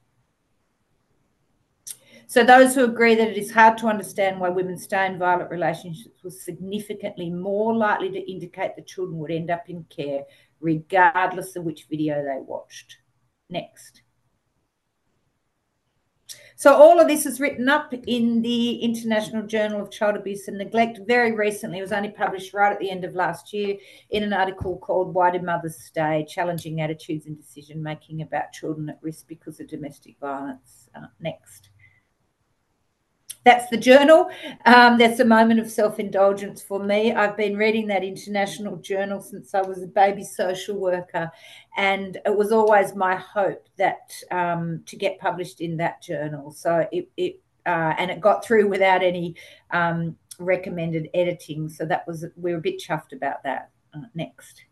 So those who agree that it is hard to understand why women stay in violent relationships were significantly more likely to indicate the children would end up in care, regardless of which video they watched. Next. So all of this is written up in the International Journal of Child Abuse and Neglect very recently. It was only published right at the end of last year in an article called Why Do Mothers Stay? Challenging Attitudes and Decision Making About Children at Risk Because of Domestic Violence. Uh, next that's the journal. Um, that's a moment of self indulgence for me. I've been reading that international journal since I was a baby social worker, and it was always my hope that um, to get published in that journal. So it, it uh, and it got through without any um, recommended editing. So that was we were a bit chuffed about that. Uh, next.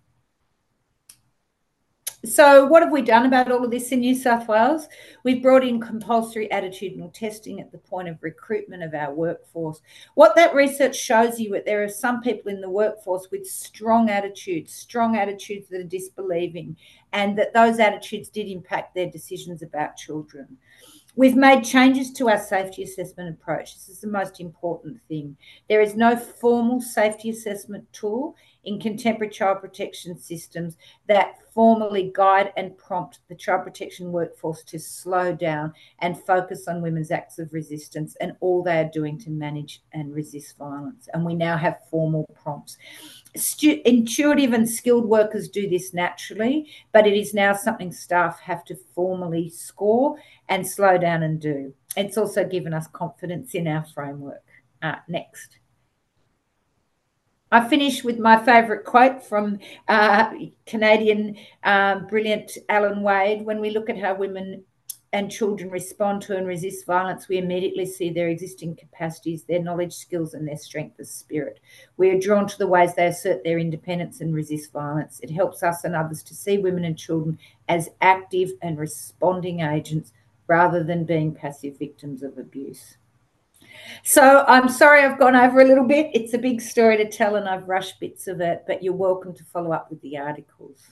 So, what have we done about all of this in New South Wales? We've brought in compulsory attitudinal testing at the point of recruitment of our workforce. What that research shows you is that there are some people in the workforce with strong attitudes, strong attitudes that are disbelieving, and that those attitudes did impact their decisions about children. We've made changes to our safety assessment approach. This is the most important thing. There is no formal safety assessment tool in contemporary child protection systems that formally guide and prompt the child protection workforce to slow down and focus on women's acts of resistance and all they are doing to manage and resist violence. And we now have formal prompts. Stu- intuitive and skilled workers do this naturally, but it is now something staff have to formally score and slow down and do. It's also given us confidence in our framework. Uh, next. I finish with my favourite quote from uh, Canadian uh, brilliant Allan Wade. When we look at how women and children respond to and resist violence, we immediately see their existing capacities, their knowledge, skills, and their strength of spirit. We are drawn to the ways they assert their independence and resist violence. It helps us and others to see women and children as active and responding agents rather than being passive victims of abuse. So I'm sorry I've gone over a little bit. It's a big story to tell and I've rushed bits of it, but you're welcome to follow up with the articles.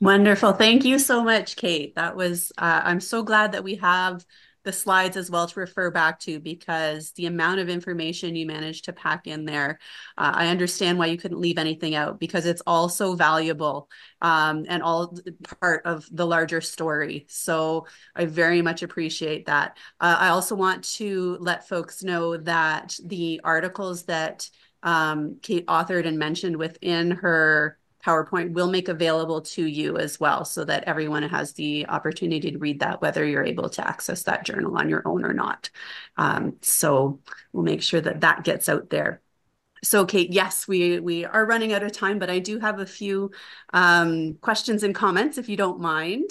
Wonderful. Thank you so much, Kate. That was, uh, I'm so glad that we have the slides as well to refer back to because the amount of information you managed to pack in there, uh, I understand why you couldn't leave anything out because it's all so valuable um, and all part of the larger story. So I very much appreciate that. Uh, I also want to let folks know that the articles that um, Kate authored and mentioned within her PowerPoint will make available to you as well so that everyone has the opportunity to read that, whether you're able to access that journal on your own or not. Um, so we'll make sure that that gets out there. So, Kate, yes, we we are running out of time, but I do have a few um, questions and comments, if you don't mind.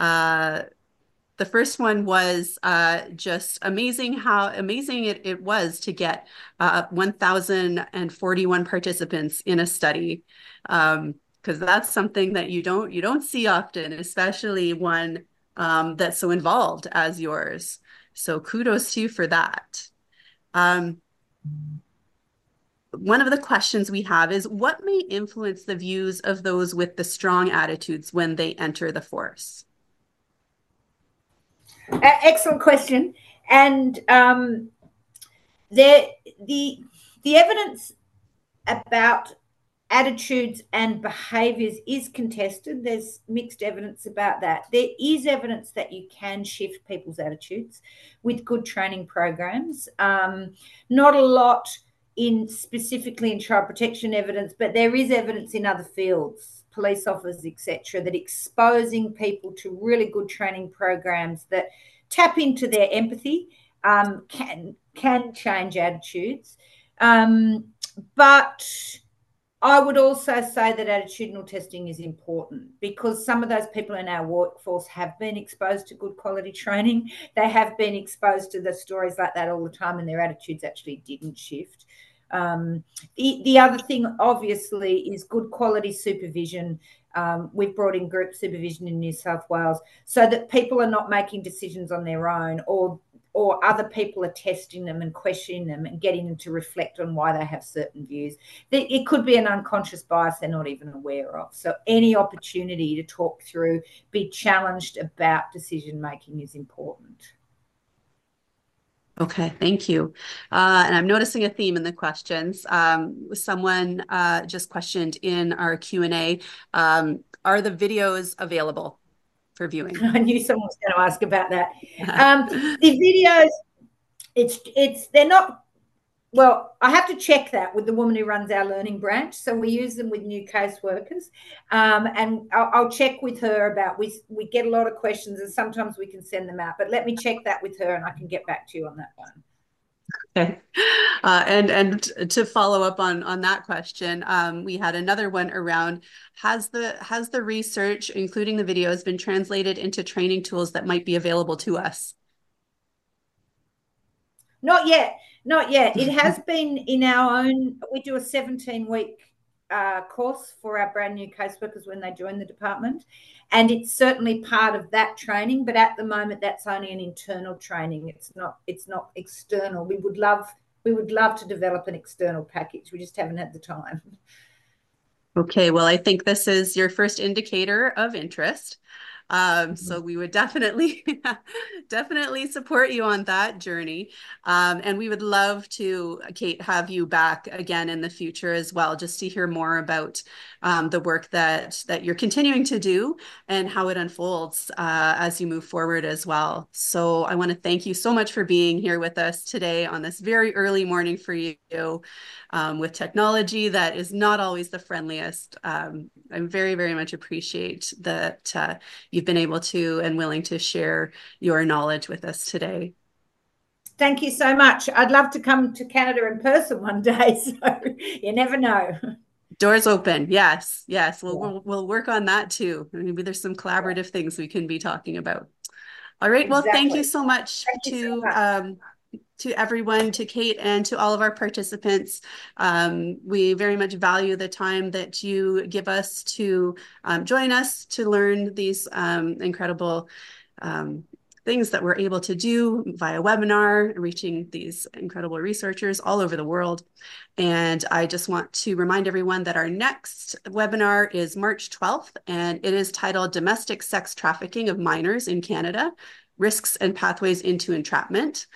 Uh, the first one was uh, just amazing how amazing it, it was to get uh, 1,041 participants in a study because um, that's something that you don't you don't see often, especially one um, that's so involved as yours. So kudos to you for that. Um, one of the questions we have is what may influence the views of those with the strong attitudes when they enter the force? Excellent question. And um, there, the the evidence about attitudes and behaviors is contested. There's mixed evidence about that. There is evidence that you can shift people's attitudes with good training programs. Um, not a lot in specifically in child protection evidence, but there is evidence in other fields, police officers, etc., that exposing people to really good training programs that tap into their empathy um, can can change attitudes. Um, but I would also say that attitudinal testing is important because some of those people in our workforce have been exposed to good quality training. They have been exposed to the stories like that all the time, and their attitudes actually didn't shift. Um, the, the other thing, obviously, is good quality supervision. Um, we've brought in group supervision in New South Wales so that people are not making decisions on their own or or other people are testing them and questioning them and getting them to reflect on why they have certain views. It could be an unconscious bias they're not even aware of. So, any opportunity to talk through, be challenged about decision making is important. Okay, thank you. Uh, and I'm noticing a theme in the questions. Um, someone uh, just questioned in our Q&A, um, are the videos available for viewing? I knew someone was going to ask about that. Um, the videos, it's, it's, they're not well, I have to check that with the woman who runs our learning branch. So we use them with new caseworkers, um, and I'll, I'll, check with her about. We we get a lot of questions, and sometimes we can send them out. But let me check that with her, and I can get back to you on that one. Okay, uh, and and to follow up on on that question, um, we had another one around has the has the research, including the videos, been translated into training tools that might be available to us? Not yet. Not yet. It has been in our own, we do a 17 week uh, course for our brand new caseworkers when they join the department. And it's certainly part of that training, but at the moment that's only an internal training. It's not it's not external. We would love we would love to develop an external package. We just haven't had the time. Okay, well, I think this is your first indicator of interest. Um, so mm-hmm. we would definitely, definitely support you on that journey. Um, and we would love to, Kate, have you back again in the future as well, just to hear more about um, the work that that you're continuing to do and how it unfolds uh, as you move forward as well. So I want to thank you so much for being here with us today on this very early morning for you um, with technology that is not always the friendliest. Um, I very, very much appreciate that uh, you've been able to and willing to share your knowledge with us today. Thank you so much. I'd love to come to Canada in person one day, so you never know. Doors open. Yes, yes. We'll, yeah. we'll, we'll work on that too. Maybe there's some collaborative things we can be talking about. All right. Well, thank you so much thank to so much. Um, to everyone, to Kate, and to all of our participants. Um, we very much value the time that you give us to um, join us to learn these um, incredible um, things that we're able to do via webinar, reaching these incredible researchers all over the world. And I just want to remind everyone that our next webinar is March 12th, and it is titled Domestic Sex Trafficking of Minors in Canada, Risks and Pathways into Entrapment.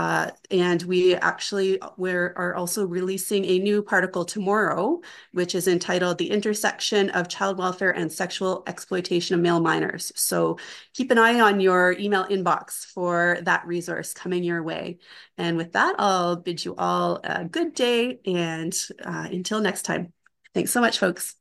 Uh, and we actually we're, are also releasing a new particle tomorrow, which is entitled The Intersection of Child Welfare and Sexual Exploitation of Male Minors. So keep an eye on your email inbox for that resource coming your way. And with that, I'll bid you all a good day and uh, until next time. Thanks so much, folks.